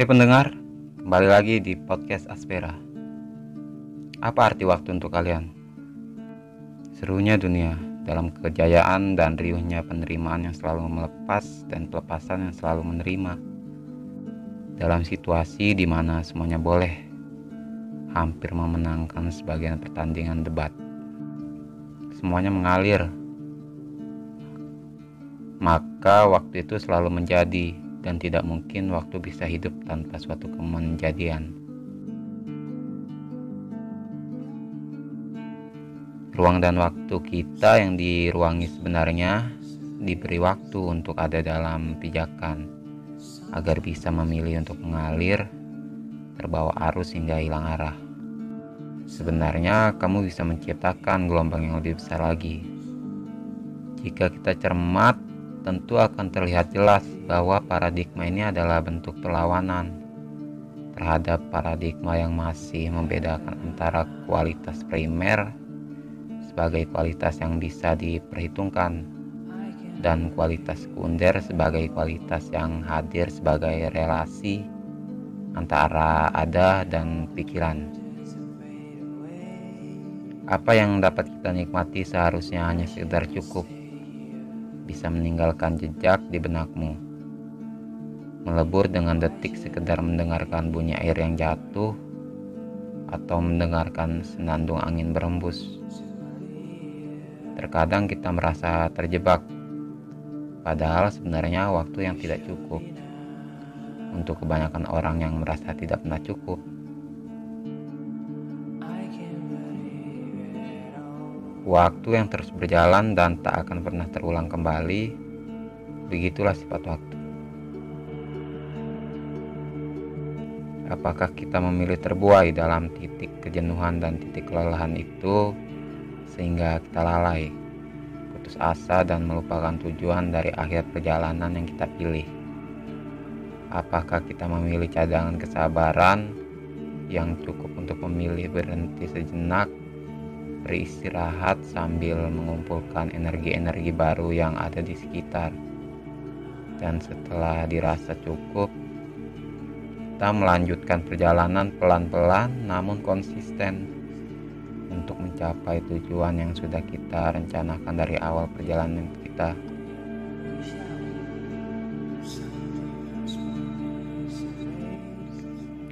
Pendengar, kembali lagi di podcast Aspera. Apa arti waktu untuk kalian? Serunya dunia dalam kejayaan dan riuhnya penerimaan yang selalu melepas dan pelepasan yang selalu menerima. Dalam situasi di mana semuanya boleh, hampir memenangkan sebagian pertandingan debat. Semuanya mengalir, maka waktu itu selalu menjadi dan tidak mungkin waktu bisa hidup tanpa suatu kemenjadian. Ruang dan waktu kita yang diruangi sebenarnya diberi waktu untuk ada dalam pijakan agar bisa memilih untuk mengalir terbawa arus hingga hilang arah. Sebenarnya kamu bisa menciptakan gelombang yang lebih besar lagi. Jika kita cermat tentu akan terlihat jelas bahwa paradigma ini adalah bentuk perlawanan terhadap paradigma yang masih membedakan antara kualitas primer sebagai kualitas yang bisa diperhitungkan dan kualitas sekunder sebagai kualitas yang hadir sebagai relasi antara ada dan pikiran. Apa yang dapat kita nikmati seharusnya hanya sekedar cukup bisa meninggalkan jejak di benakmu. Melebur dengan detik sekedar mendengarkan bunyi air yang jatuh atau mendengarkan senandung angin berembus. Terkadang kita merasa terjebak, padahal sebenarnya waktu yang tidak cukup. Untuk kebanyakan orang yang merasa tidak pernah cukup, Waktu yang terus berjalan dan tak akan pernah terulang kembali, begitulah sifat waktu. Apakah kita memilih terbuai dalam titik kejenuhan dan titik kelelahan itu sehingga kita lalai, putus asa dan melupakan tujuan dari akhir perjalanan yang kita pilih? Apakah kita memilih cadangan kesabaran yang cukup untuk memilih berhenti sejenak beristirahat sambil mengumpulkan energi-energi baru yang ada di sekitar. Dan setelah dirasa cukup, kita melanjutkan perjalanan pelan-pelan namun konsisten untuk mencapai tujuan yang sudah kita rencanakan dari awal perjalanan kita.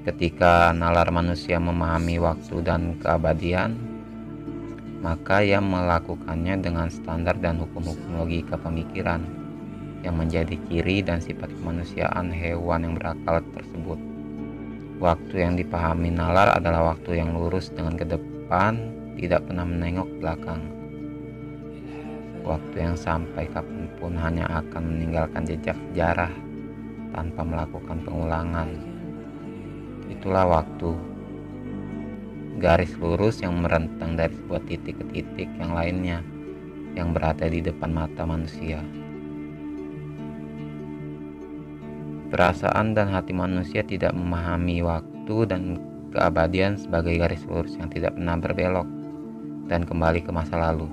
Ketika nalar manusia memahami waktu dan keabadian, maka ia melakukannya dengan standar dan hukum-hukum logika pemikiran yang menjadi ciri dan sifat kemanusiaan hewan yang berakal tersebut. Waktu yang dipahami nalar adalah waktu yang lurus dengan ke depan, tidak pernah menengok belakang. Waktu yang sampai kapan pun hanya akan meninggalkan jejak sejarah tanpa melakukan pengulangan. Itulah waktu garis lurus yang merentang dari sebuah titik ke titik yang lainnya yang berada di depan mata manusia. Perasaan dan hati manusia tidak memahami waktu dan keabadian sebagai garis lurus yang tidak pernah berbelok dan kembali ke masa lalu.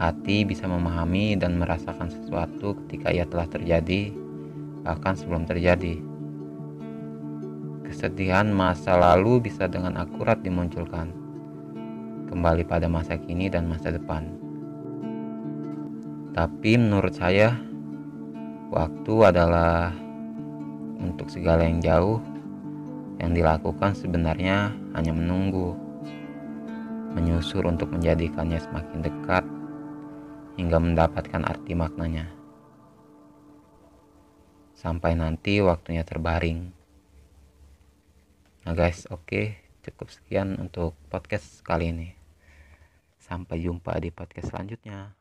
Hati bisa memahami dan merasakan sesuatu ketika ia telah terjadi, bahkan sebelum terjadi Kesedihan masa lalu bisa dengan akurat dimunculkan kembali pada masa kini dan masa depan. Tapi menurut saya, waktu adalah untuk segala yang jauh yang dilakukan sebenarnya hanya menunggu, menyusur untuk menjadikannya semakin dekat hingga mendapatkan arti maknanya. Sampai nanti waktunya terbaring. Nah guys, oke, cukup sekian untuk podcast kali ini. Sampai jumpa di podcast selanjutnya.